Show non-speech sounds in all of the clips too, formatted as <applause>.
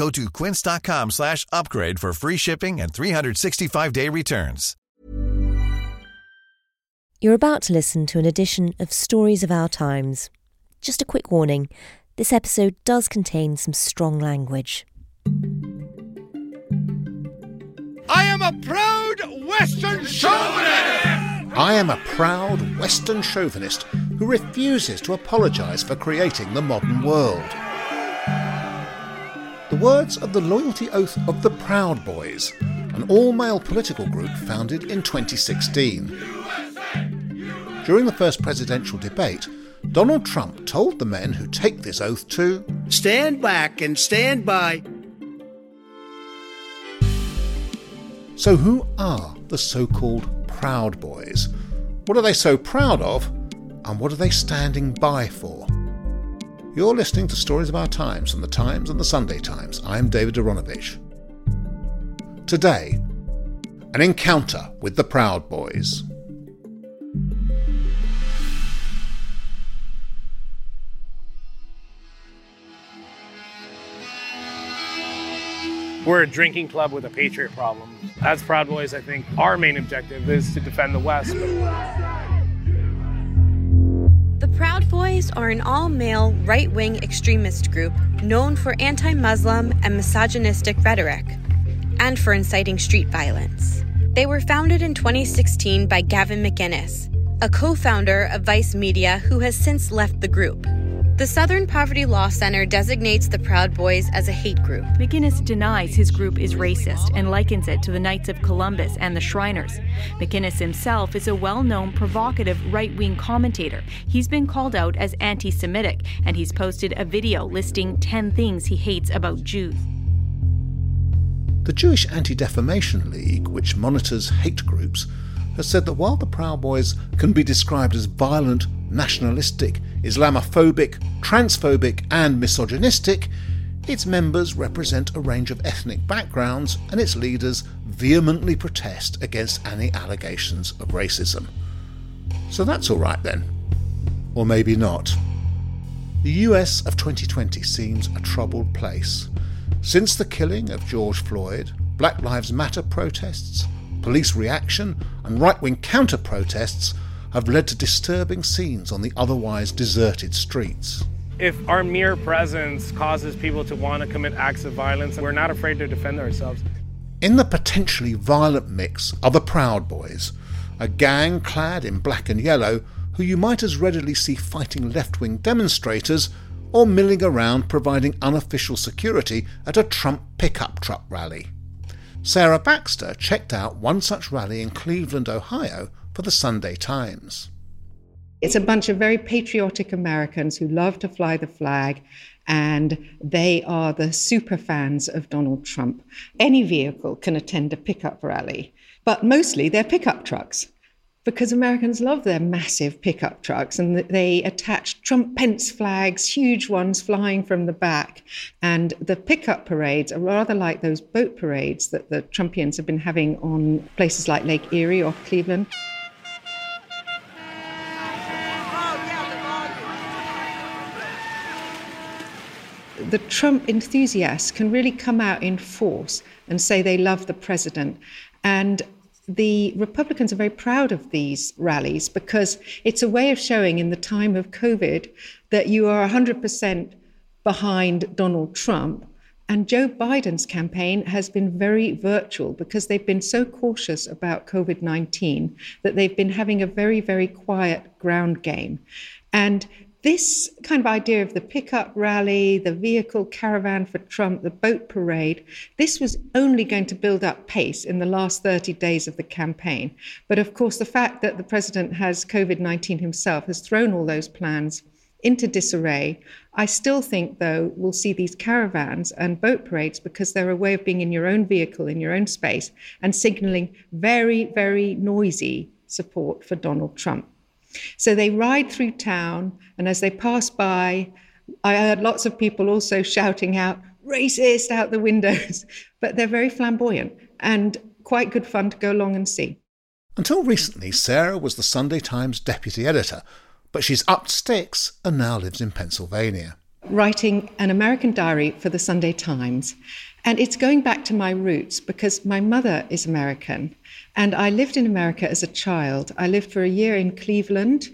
Go to quince.com slash upgrade for free shipping and 365-day returns. You're about to listen to an edition of Stories of Our Times. Just a quick warning, this episode does contain some strong language. I am a proud Western chauvinist! I am a proud Western chauvinist who refuses to apologise for creating the modern world. Words of the loyalty oath of the Proud Boys, an all male political group founded in 2016. During the first presidential debate, Donald Trump told the men who take this oath to stand back and stand by. So, who are the so called Proud Boys? What are they so proud of? And what are they standing by for? You're listening to Stories of Our Times from the Times and the Sunday Times. I'm David Aaronovitch. Today, an encounter with the Proud Boys. We're a drinking club with a patriot problem. As Proud Boys, I think our main objective is to defend the West. Boys are an all male, right wing extremist group known for anti Muslim and misogynistic rhetoric and for inciting street violence. They were founded in 2016 by Gavin McInnes, a co founder of Vice Media who has since left the group. The Southern Poverty Law Center designates the Proud Boys as a hate group. McInnes denies his group is racist and likens it to the Knights of Columbus and the Shriners. McInnes himself is a well known provocative right wing commentator. He's been called out as anti Semitic, and he's posted a video listing 10 things he hates about Jews. The Jewish Anti Defamation League, which monitors hate groups, has said that while the Proud Boys can be described as violent, nationalistic, Islamophobic, transphobic, and misogynistic, its members represent a range of ethnic backgrounds and its leaders vehemently protest against any allegations of racism. So that's alright then. Or maybe not. The US of 2020 seems a troubled place. Since the killing of George Floyd, Black Lives Matter protests, police reaction, and right wing counter protests have led to disturbing scenes on the otherwise deserted streets. If our mere presence causes people to want to commit acts of violence, we're not afraid to defend ourselves. In the potentially violent mix are the Proud Boys, a gang clad in black and yellow who you might as readily see fighting left wing demonstrators or milling around providing unofficial security at a Trump pickup truck rally. Sarah Baxter checked out one such rally in Cleveland, Ohio for the Sunday Times. It's a bunch of very patriotic Americans who love to fly the flag, and they are the super fans of Donald Trump. Any vehicle can attend a pickup rally, but mostly they're pickup trucks because Americans love their massive pickup trucks and they attach Trump Pence flags, huge ones flying from the back. And the pickup parades are rather like those boat parades that the Trumpians have been having on places like Lake Erie or Cleveland. The Trump enthusiasts can really come out in force and say they love the president. And the Republicans are very proud of these rallies because it's a way of showing in the time of COVID that you are 100% behind Donald Trump And Joe Biden's campaign has been very virtual because they've been so cautious about COVID 19 that they've been having a very, very quiet ground game. And this kind of idea of the pickup rally, the vehicle caravan for Trump, the boat parade, this was only going to build up pace in the last 30 days of the campaign. But of course, the fact that the president has COVID 19 himself has thrown all those plans into disarray. I still think, though, we'll see these caravans and boat parades because they're a way of being in your own vehicle, in your own space, and signaling very, very noisy support for Donald Trump. So they ride through town, and as they pass by, I heard lots of people also shouting out, racist out the windows. <laughs> But they're very flamboyant and quite good fun to go along and see. Until recently, Sarah was the Sunday Times deputy editor, but she's upped sticks and now lives in Pennsylvania. Writing an American diary for the Sunday Times. And it's going back to my roots because my mother is American and I lived in America as a child. I lived for a year in Cleveland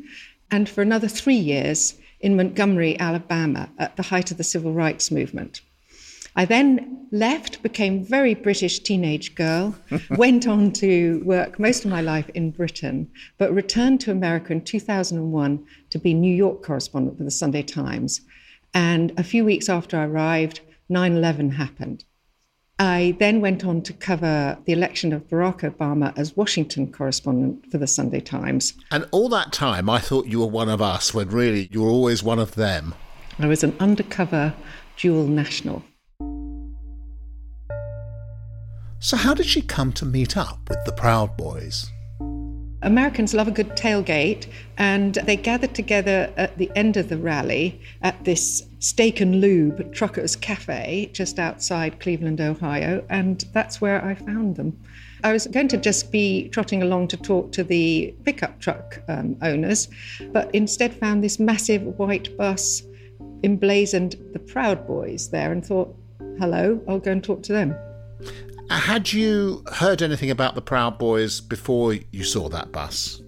and for another three years in Montgomery, Alabama, at the height of the civil rights movement. I then left, became a very British teenage girl, <laughs> went on to work most of my life in Britain, but returned to America in 2001 to be New York correspondent for the Sunday Times. And a few weeks after I arrived, 9 11 happened. I then went on to cover the election of Barack Obama as Washington correspondent for the Sunday Times. And all that time, I thought you were one of us, when really you were always one of them. I was an undercover dual national. So, how did she come to meet up with the Proud Boys? Americans love a good tailgate, and they gathered together at the end of the rally at this Steak and Lube Truckers Cafe just outside Cleveland, Ohio, and that's where I found them. I was going to just be trotting along to talk to the pickup truck um, owners, but instead found this massive white bus emblazoned the Proud Boys there and thought, hello, I'll go and talk to them. Had you heard anything about the Proud Boys before you saw that bus?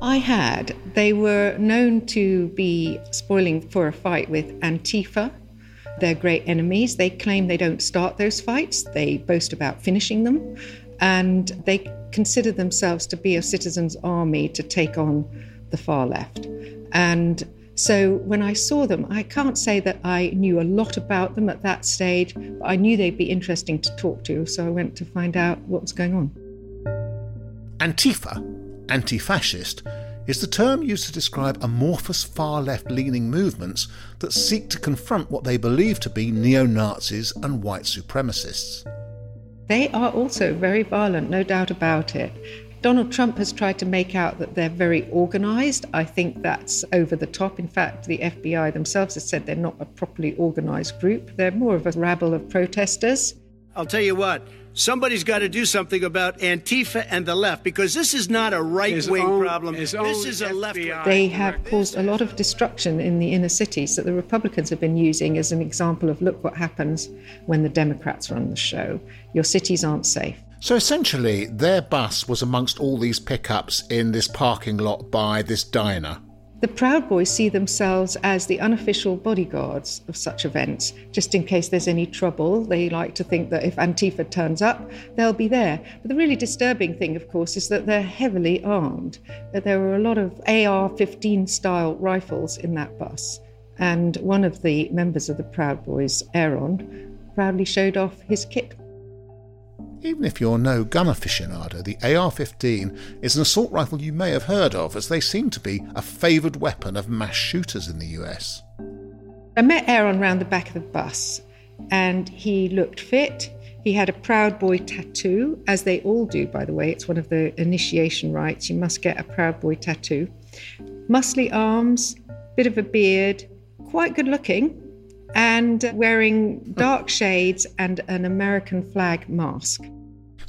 I had. They were known to be spoiling for a fight with Antifa. They're great enemies. They claim they don't start those fights, they boast about finishing them, and they consider themselves to be a citizens' army to take on the far left. And so when I saw them, I can't say that I knew a lot about them at that stage, but I knew they'd be interesting to talk to, so I went to find out what was going on. Antifa, anti fascist, is the term used to describe amorphous far left leaning movements that seek to confront what they believe to be neo Nazis and white supremacists. They are also very violent, no doubt about it. Donald Trump has tried to make out that they're very organized. I think that's over the top. In fact, the FBI themselves have said they're not a properly organized group, they're more of a rabble of protesters. I'll tell you what, somebody's got to do something about Antifa and the left because this is not a right wing problem. This is a left wing. They have caused a lot of destruction in the inner cities that the Republicans have been using as an example of look what happens when the Democrats run the show. Your cities aren't safe. So essentially, their bus was amongst all these pickups in this parking lot by this diner. The Proud Boys see themselves as the unofficial bodyguards of such events, just in case there's any trouble. They like to think that if Antifa turns up, they'll be there. But the really disturbing thing, of course, is that they're heavily armed. There were a lot of AR 15 style rifles in that bus. And one of the members of the Proud Boys, Aaron, proudly showed off his kit. Even if you're no gun aficionado, the AR 15 is an assault rifle you may have heard of, as they seem to be a favoured weapon of mass shooters in the US. I met Aaron round the back of the bus, and he looked fit. He had a Proud Boy tattoo, as they all do, by the way. It's one of the initiation rites. You must get a Proud Boy tattoo. Muscly arms, bit of a beard, quite good looking, and wearing dark shades and an American flag mask.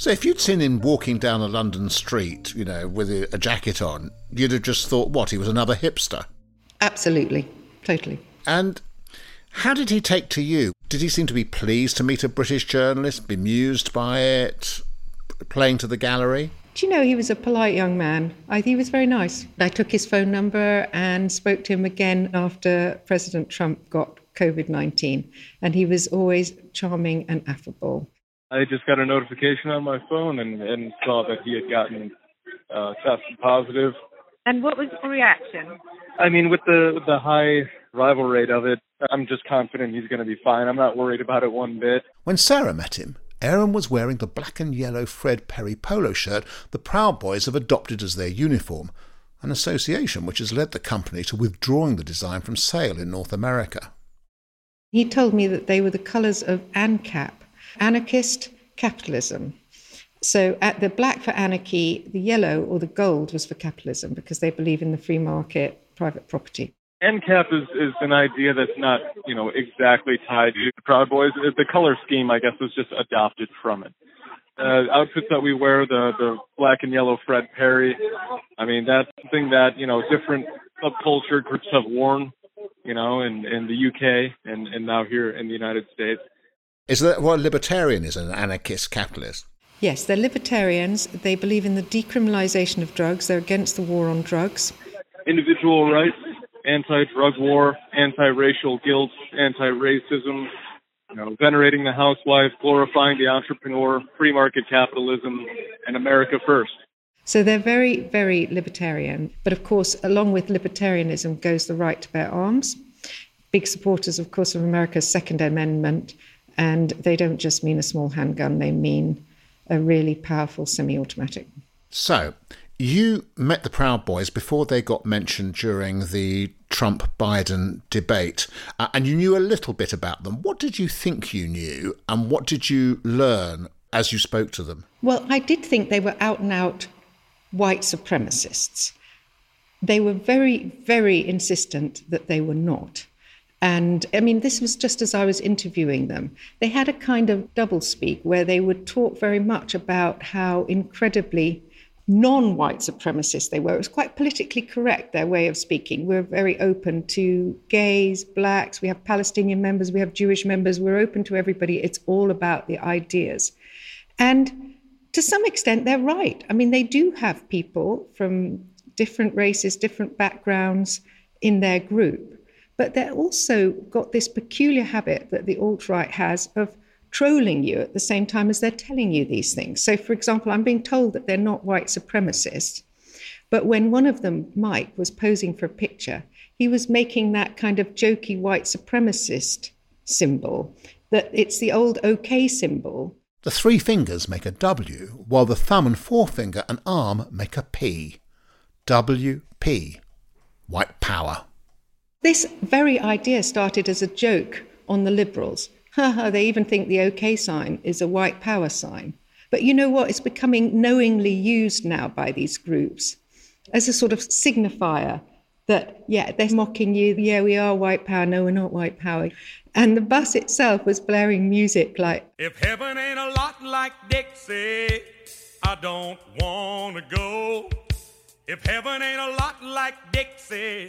So if you'd seen him walking down a London street, you know, with a, jacket on, you'd have just thought, what, he was another hipster? Absolutely, totally. And how did he take to you? Did he seem to be pleased to meet a British journalist, bemused by it, playing to the gallery? Do you know, he was a polite young man. I he was very nice. I took his phone number and spoke to him again after President Trump got COVID 19. And he was always charming and affable. I just got a notification on my phone and, and saw that he had gotten uh, tested positive. And what was the reaction? I mean, with the with the high rival rate of it, I'm just confident he's going to be fine. I'm not worried about it one bit. When Sarah met him, Aaron was wearing the black and yellow Fred Perry polo shirt the Proud Boys have adopted as their uniform, an association which has led the company to withdrawing the design from sale in North America. He told me that they were the colours of ANCAP, anarchist capitalism. So at the black for anarchy, the yellow or the gold was for capitalism because they believe in the free market, private property. ANCAP is, is an idea that's not, you know, exactly tied to the Proud Boys. The color scheme, I guess, was just adopted from it. Uh, outfits that we wear, the the black and yellow Fred Perry. I mean, that's something that you know different subculture groups have worn, you know, in in the UK and and now here in the United States. Is that what libertarian is? An anarchist capitalist? Yes, they're libertarians. They believe in the decriminalization of drugs. They're against the war on drugs. Individual rights, anti-drug war, anti-racial guilt, anti-racism, you know, venerating the housewife, glorifying the entrepreneur, free market capitalism, and America first. So they're very, very libertarian. But of course, along with libertarianism goes the right to bear arms. Big supporters, of course, of America's Second Amendment. And they don't just mean a small handgun, they mean a really powerful semi automatic. So, you met the Proud Boys before they got mentioned during the Trump Biden debate, uh, and you knew a little bit about them. What did you think you knew, and what did you learn as you spoke to them? Well, I did think they were out and out white supremacists. They were very, very insistent that they were not. And I mean, this was just as I was interviewing them. They had a kind of doublespeak where they would talk very much about how incredibly non white supremacists they were. It was quite politically correct, their way of speaking. We're very open to gays, blacks, we have Palestinian members, we have Jewish members, we're open to everybody. It's all about the ideas. And to some extent, they're right. I mean, they do have people from different races, different backgrounds in their group. But they're also got this peculiar habit that the alt right has of trolling you at the same time as they're telling you these things. So, for example, I'm being told that they're not white supremacists. But when one of them, Mike, was posing for a picture, he was making that kind of jokey white supremacist symbol, that it's the old OK symbol. The three fingers make a W, while the thumb and forefinger and arm make a P. WP. White power. This very idea started as a joke on the Liberals. <laughs> they even think the OK sign is a white power sign. But you know what? It's becoming knowingly used now by these groups as a sort of signifier that, yeah, they're mocking you. Yeah, we are white power. No, we're not white power. And the bus itself was blaring music like If heaven ain't a lot like Dixie, I don't want to go. If heaven ain't a lot like Dixie,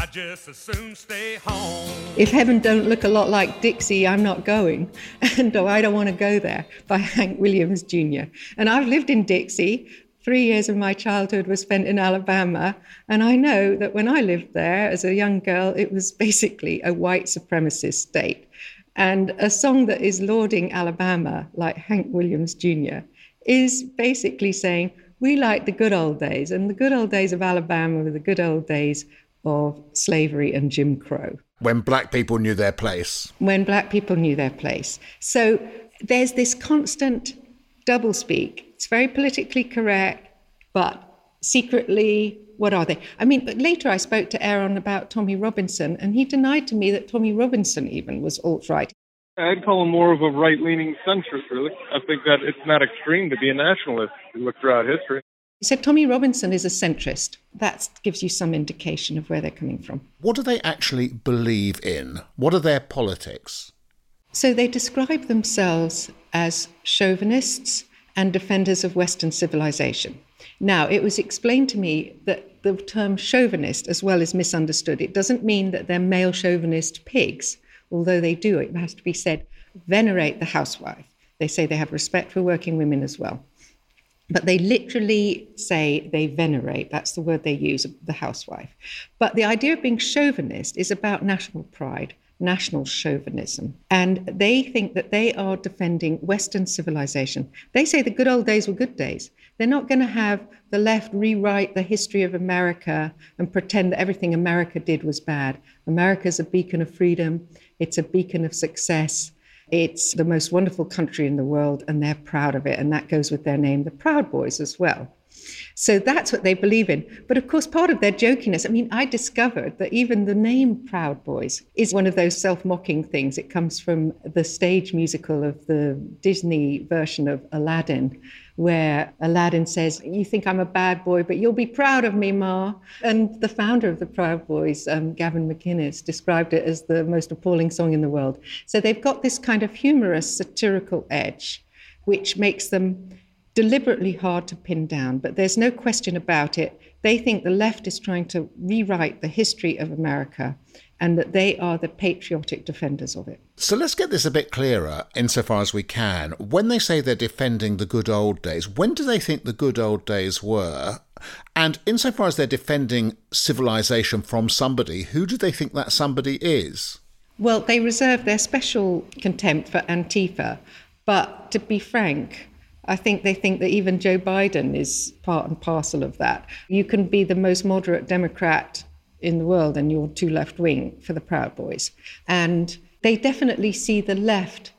I just as soon stay home. If heaven don't look a lot like Dixie, I'm not going. <laughs> And oh, I don't want to go there by <laughs> Hank Williams Jr. And I've lived in Dixie. Three years of my childhood was spent in Alabama. And I know that when I lived there as a young girl, it was <laughs> basically a white supremacist state. And a song that is lauding Alabama, like Hank Williams Jr., is basically saying, we like the good old days. And the good old days of Alabama were the good old days of slavery and Jim Crow. When black people knew their place. When black people knew their place. So there's this constant doublespeak. It's very politically correct, but secretly, what are they? I mean, but later I spoke to Aaron about Tommy Robinson, and he denied to me that Tommy Robinson even was alt right. I'd call him more of a right leaning centrist, really. I think that it's not extreme to be a nationalist. You look throughout history. He said Tommy Robinson is a centrist. That gives you some indication of where they're coming from. What do they actually believe in? What are their politics? So they describe themselves as chauvinists and defenders of Western civilization. Now, it was explained to me that the term chauvinist as well is misunderstood. It doesn't mean that they're male chauvinist pigs, although they do, it has to be said, venerate the housewife. They say they have respect for working women as well. But they literally say they venerate, that's the word they use, the housewife. But the idea of being chauvinist is about national pride. national chauvinism. And they think that they are defending Western civilization. They say the good old days were good days. They're not going to have the left rewrite the history of America and pretend that everything America did was bad. America's a beacon of freedom, it's a beacon of success. It's the most wonderful country in the world, and they're proud of it. And that goes with their name, the Proud Boys, as well. So that's what they believe in. But of course, part of their jokiness, I mean, I discovered that even the name Proud Boys is one of those self mocking things. It comes from the stage musical of the Disney version of Aladdin, where Aladdin says, You think I'm a bad boy, but you'll be proud of me, Ma. And the founder of the Proud Boys, um, Gavin McInnes, described it as the most appalling song in the world. So they've got this kind of humorous, satirical edge, which makes them deliberately hard to pin down, but there's no question about it. They think the left is trying to rewrite the history of America and that they are the patriotic defenders of it. So let's get this a bit clearer insofar as we can. When they say they're defending the good old days, when do they think the good old days were? And insofar as they're defending civilization from somebody, who do they think that somebody is? Well, they reserve their special contempt for Antifa, but to be frank, I think they think that even Joe Biden is part and parcel of that. You can be the most moderate Democrat in the world and you're too left wing for the Proud Boys. And they definitely see the left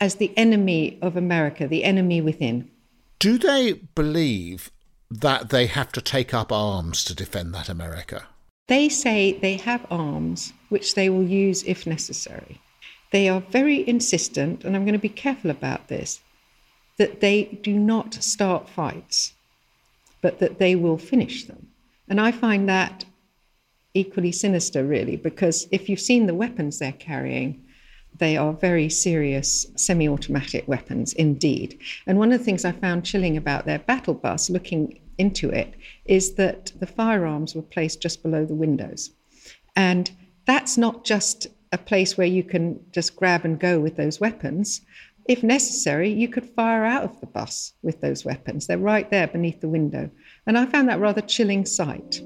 as the enemy of America, the enemy within. Do they believe that they have to take up arms to defend that America? They say they have arms which they will use if necessary. They are very insistent, and I'm going to be careful about this, that they do not start fights, but that they will finish them. And I find that equally sinister, really, because if you've seen the weapons they're carrying, they are very serious semi automatic weapons indeed. And one of the things I found chilling about their battle bus, looking into it, is that the firearms were placed just below the windows. And that's not just a place where you can just grab and go with those weapons. If necessary, you could fire out of the bus with those weapons. They're right there beneath the window. And I found that rather chilling sight.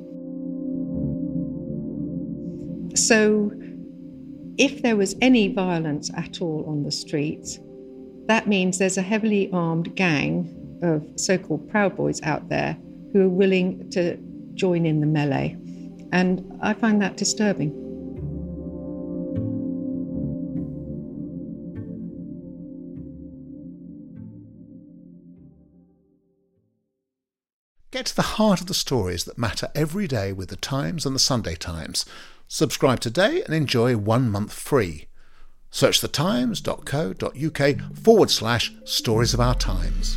So, if there was any violence at all on the streets, that means there's a heavily armed gang of so called Proud Boys out there who are willing to join in the melee. And I find that disturbing. Get to the heart of the stories that matter every day with the Times and the Sunday Times. Subscribe today and enjoy one month free. Search thetimes.co.uk forward slash stories of our times.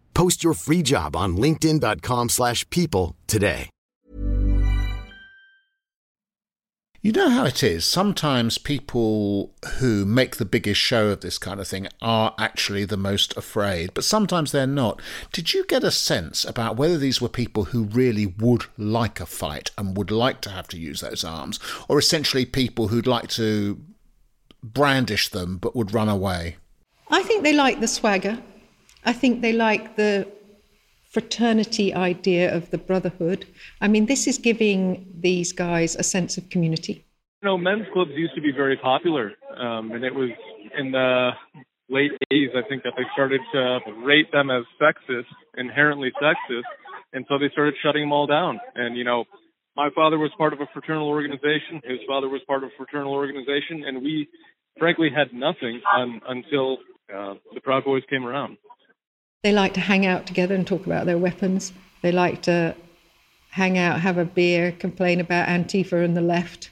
Post your free job on linkedin.com/people slash people today. You know how it is. Sometimes people who make the biggest show of this kind of thing are actually the most afraid, but sometimes they're not. Did you get a sense about whether these were people who really would like a fight and would like to have to use those arms, or essentially people who'd like to brandish them but would run away? I think they like the swagger. I think they like the fraternity idea of the brotherhood. I mean, this is giving these guys a sense of community. You know, men's clubs used to be very popular, um, and it was in the late 80s, I think, that they started to rate them as sexist, inherently sexist, and so they started shutting them all down. And you know, my father was part of a fraternal organization, his father was part of a fraternal organization, and we, frankly, had nothing on, until uh, the Proud Boys came around. They like to hang out together and talk about their weapons. They like to hang out, have a beer, complain about Antifa and the left.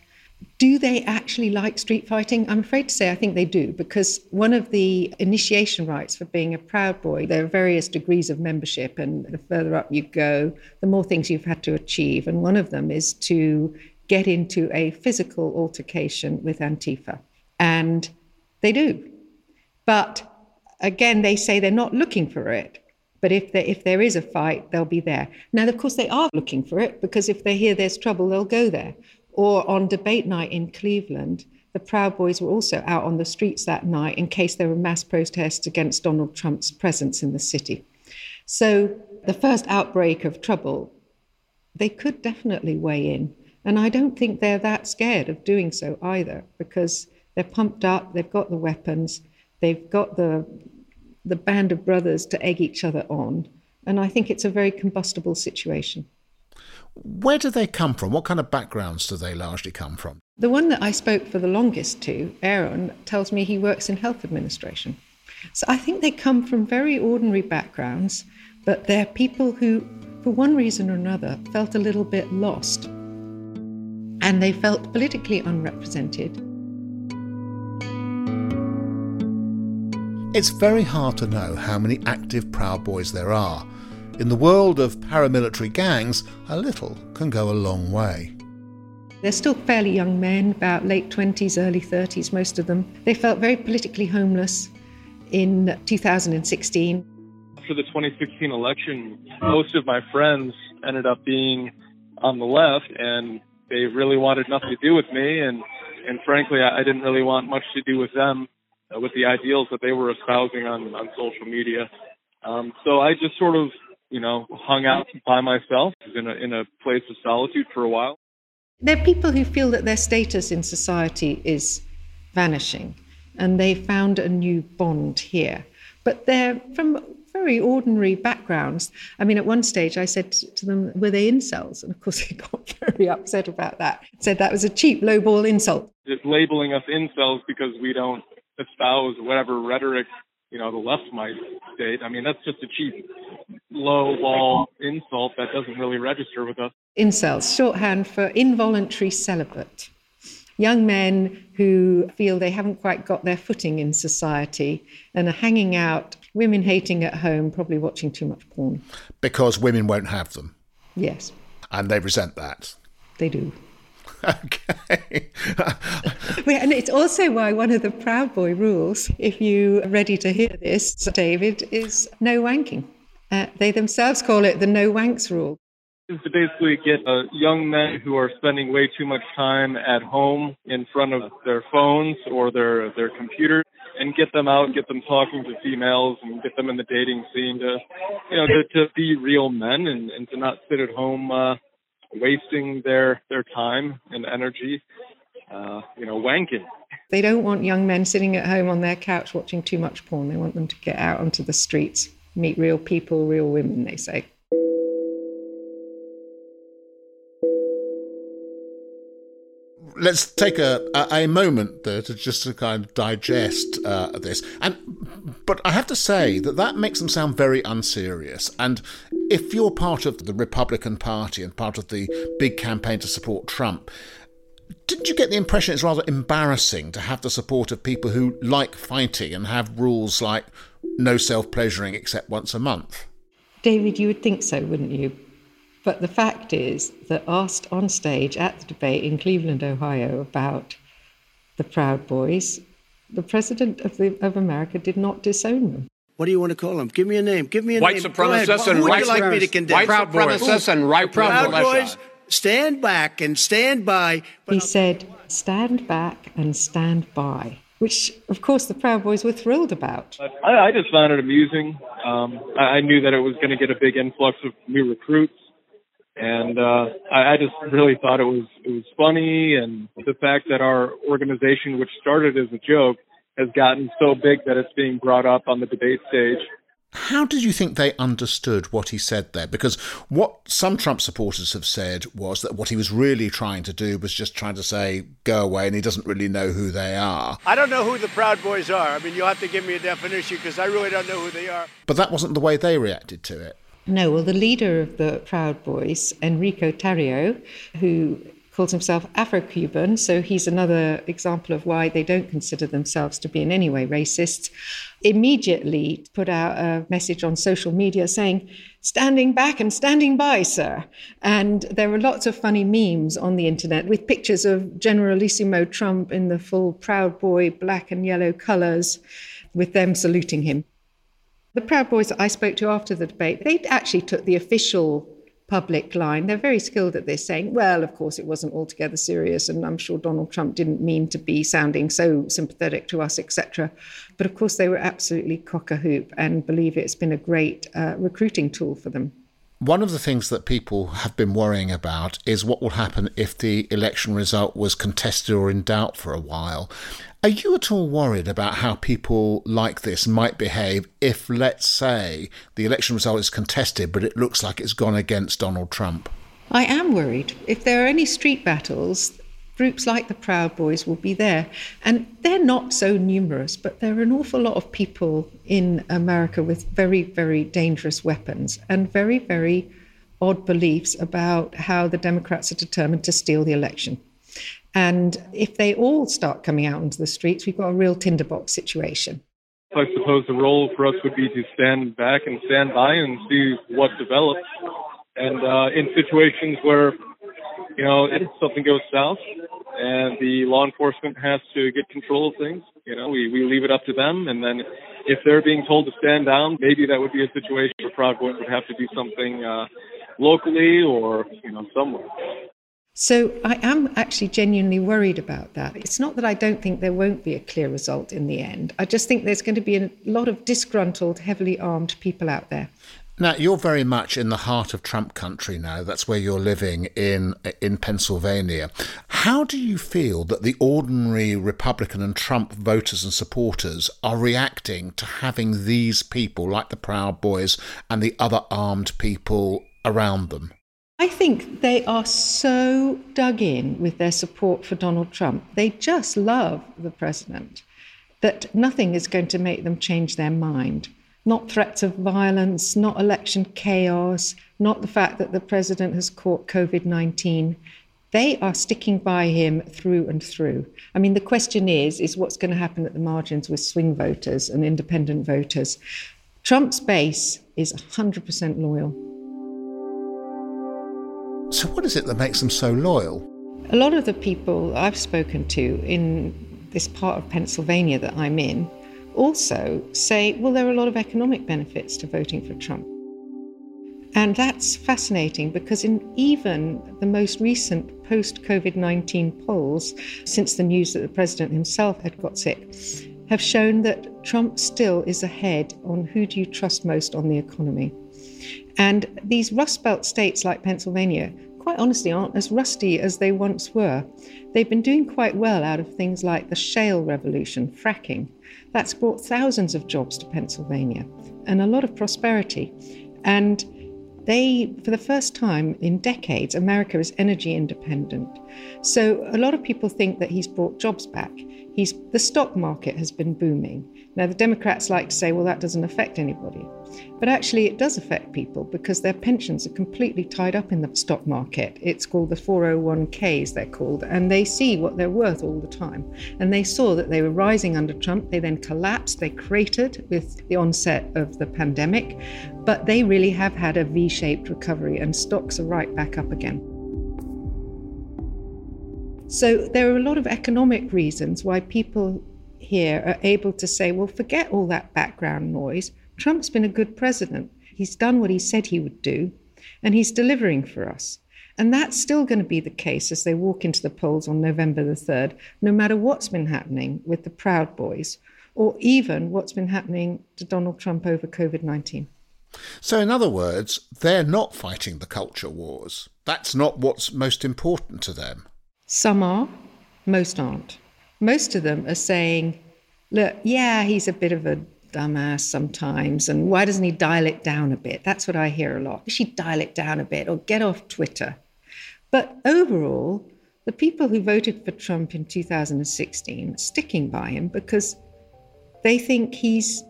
Do they actually like street fighting? I'm afraid to say I think they do, because one of the initiation rites for being a Proud Boy, there are various degrees of membership, and the further up you go, the more things you've had to achieve. And one of them is to get into a physical altercation with Antifa. And they do. But again, they say they're not looking for it. But if there, if there is a fight, they'll be there. Now, of course, they are looking for it because if they hear there's trouble, they'll go there. Or on debate night in Cleveland, the Proud Boys were also out on the streets that night in case there were mass protests against Donald Trump's presence in the city. So, the first outbreak of trouble, they could definitely weigh in. And I don't think they're that scared of doing so either because they're pumped up, they've got the weapons, They've got the the band of brothers to egg each other on, and I think it's a very combustible situation. Where do they come from? What kind of backgrounds do they largely come from? The one that I spoke for the longest to, Aaron, tells me he works in health administration. So I think they come from very ordinary backgrounds, but they're people who, for one reason or another, felt a little bit lost. And they felt politically unrepresented It's very hard to know how many active Proud Boys there are. In the world of paramilitary gangs, a little can go a long way. They're still fairly young men, about late 20s, early 30s, most of them. They felt very politically homeless in 2016. After the 2016 election, most of my friends ended up being on the left, and they really wanted nothing to do with me. And, and frankly, I didn't really want much to do with them uh, with the ideals that they were espousing on, on social media. Um, so I just sort of, you know, hung out by myself in a, in a place of solitude for a while. There are people who feel that their status in society is vanishing and they found a new bond here. But they're from very ordinary backgrounds. I mean, at one stage I said to them, were they incels? And of course <laughs> they got very upset about that. Said that was a cheap, lowball insult. It's labeling us incels because we don't espouse whatever rhetoric you know the left might state. I mean, that's just a cheap, low ball insult that doesn't really register with us. Incels, shorthand for involuntary celibate. Young men who feel they haven't quite got their footing in society and are hanging out, women hating at home, probably watching too much porn. Because women won't have them. Yes. And they resent that. They do. Okay. <laughs> and it's also why one of the Proud Boy rules, if you are ready to hear this, David, is no wanking. Uh, they themselves call it the no wanks rule. Is to basically get uh, young men who are spending way too much time at home in front of their phones or their their computer and get them out, get them talking to females, and get them in the dating scene to, you know, to, to be real men and, and to not sit at home uh, wasting their their time and energy, uh, you know, wanking. They don't want young men sitting at home on their couch watching too much porn. They want them to get out onto the streets, meet real people, real women. They say. Let's take a, a, a moment there to just to kind of digest uh, this. And but I have to say that that makes them sound very unserious. And if you're part of the Republican Party and part of the big campaign to support Trump, didn't you get the impression it's rather embarrassing to have the support of people who like fighting and have rules like no self pleasuring except once a month? David, you would think so, wouldn't you? But the fact is that asked on stage at the debate in Cleveland, Ohio, about the Proud Boys, the President of, the, of America did not disown them. What do you want to call them? Give me a name. Give me a name. white name. Supremacists and Who white would you like me to condemn? White Proud supremacists and right Proud militia. Boys, stand back and stand by. he said, stand back and stand by, which, of course, the Proud Boys were thrilled about. I, I just found it amusing. Um, I, I knew that it was going to get a big influx of new recruits and uh, I, I just really thought it was it was funny, and the fact that our organization, which started as a joke, has gotten so big that it's being brought up on the debate stage. How did you think they understood what he said there? Because what some Trump supporters have said was that what he was really trying to do was just trying to say, go away, and he doesn't really know who they are. I don't know who the Proud Boys are. I mean, you'll have to give me a definition because I really don't know who they are. But that wasn't the way they reacted to it. No, well, the leader of the Proud Boys, Enrico Tarrio, who calls himself Afro Cuban, so he's another example of why they don't consider themselves to be in any way racist, immediately put out a message on social media saying, Standing back and standing by, sir. And there were lots of funny memes on the internet with pictures of Generalissimo Trump in the full Proud Boy black and yellow colors, with them saluting him. The Proud Boys I spoke to after the debate, they actually took the official public line. They're very skilled at this, saying, well, of course, it wasn't altogether serious, and I'm sure Donald Trump didn't mean to be sounding so sympathetic to us, etc. But of course, they were absolutely cock a hoop and believe it's been a great uh, recruiting tool for them. One of the things that people have been worrying about is what will happen if the election result was contested or in doubt for a while. Are you at all worried about how people like this might behave if, let's say, the election result is contested but it looks like it's gone against Donald Trump? I am worried. If there are any street battles, groups like the Proud Boys will be there. And they're not so numerous, but there are an awful lot of people in America with very, very dangerous weapons and very, very odd beliefs about how the Democrats are determined to steal the election. And if they all start coming out into the streets, we've got a real tinderbox situation. I suppose the role for us would be to stand back and stand by and see what develops. And uh, in situations where, you know, if something goes south and the law enforcement has to get control of things, you know, we, we leave it up to them. And then if they're being told to stand down, maybe that would be a situation where Boys would have to do something uh, locally or, you know, somewhere. So I am actually genuinely worried about that. It's not that I don't think there won't be a clear result in the end. I just think there's going to be a lot of disgruntled, heavily armed people out there. Now you're very much in the heart of Trump country now. That's where you're living in in Pennsylvania. How do you feel that the ordinary Republican and Trump voters and supporters are reacting to having these people like the Proud Boys and the other armed people around them? I think they are so dug in with their support for Donald Trump. They just love the president that nothing is going to make them change their mind. Not threats of violence, not election chaos, not the fact that the president has caught COVID 19. They are sticking by him through and through. I mean, the question is, is what's going to happen at the margins with swing voters and independent voters? Trump's base is 100% loyal. So, what is it that makes them so loyal? A lot of the people I've spoken to in this part of Pennsylvania that I'm in also say, well, there are a lot of economic benefits to voting for Trump. And that's fascinating because in even the most recent post COVID 19 polls, since the news that the president himself had got sick, have shown that Trump still is ahead on who do you trust most on the economy. And these Rust Belt states like Pennsylvania, quite honestly, aren't as rusty as they once were. They've been doing quite well out of things like the shale revolution, fracking. That's brought thousands of jobs to Pennsylvania and a lot of prosperity. And they, for the first time in decades, America is energy independent. So a lot of people think that he's brought jobs back. He's, the stock market has been booming. Now, the Democrats like to say, well, that doesn't affect anybody. But actually, it does affect people because their pensions are completely tied up in the stock market. It's called the 401ks, they're called, and they see what they're worth all the time. And they saw that they were rising under Trump. They then collapsed, they cratered with the onset of the pandemic. But they really have had a V shaped recovery, and stocks are right back up again. So there are a lot of economic reasons why people here are able to say, well, forget all that background noise. Trump's been a good president. He's done what he said he would do, and he's delivering for us. And that's still going to be the case as they walk into the polls on November the 3rd, no matter what's been happening with the Proud Boys, or even what's been happening to Donald Trump over COVID 19. So, in other words, they're not fighting the culture wars. That's not what's most important to them. Some are, most aren't. Most of them are saying, look, yeah, he's a bit of a dumbass sometimes, and why doesn't he dial it down a bit? That's what I hear a lot. Should he dial it down a bit or get off Twitter? But overall, the people who voted for Trump in 2016 are sticking by him because they think he's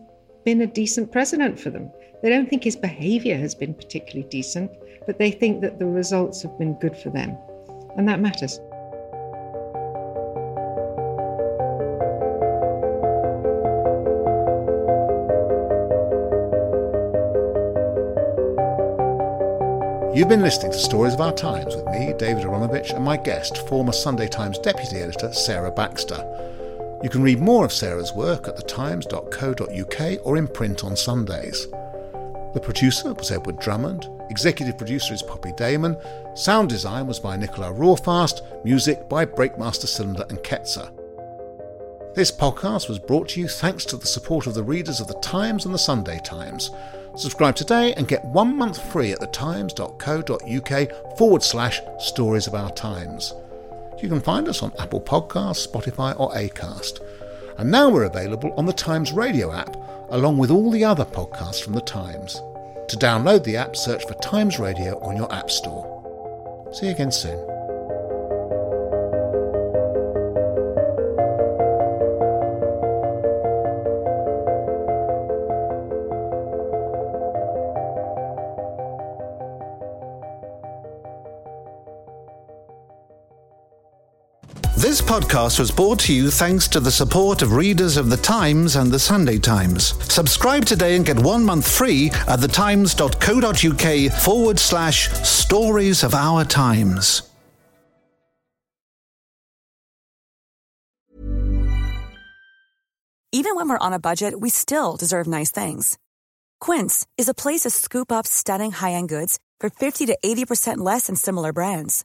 been a decent president for them. They don't think his behavior has been particularly decent, but they think that the results have been good for them. And that matters. You've been listening to Stories of Our Times with me, David Aaronovitch, and my guest, former Sunday Times deputy editor Sarah Baxter. You can read more of Sarah's work at thetimes.co.uk or in print on Sundays. The producer was Edward Drummond, executive producer is Poppy Damon, sound design was by Nicola Rawfast, music by Breakmaster Cylinder and Ketzer. This podcast was brought to you thanks to the support of the readers of The Times and The Sunday Times. Subscribe today and get one month free at thetimes.co.uk forward slash stories of our times. You can find us on Apple Podcasts, Spotify, or Acast. And now we're available on the Times Radio app, along with all the other podcasts from the Times. To download the app, search for Times Radio on your App Store. See you again soon. This podcast was brought to you thanks to the support of readers of The Times and The Sunday Times. Subscribe today and get one month free at thetimes.co.uk forward slash stories of our times. Even when we're on a budget, we still deserve nice things. Quince is a place to scoop up stunning high end goods for 50 to 80% less than similar brands.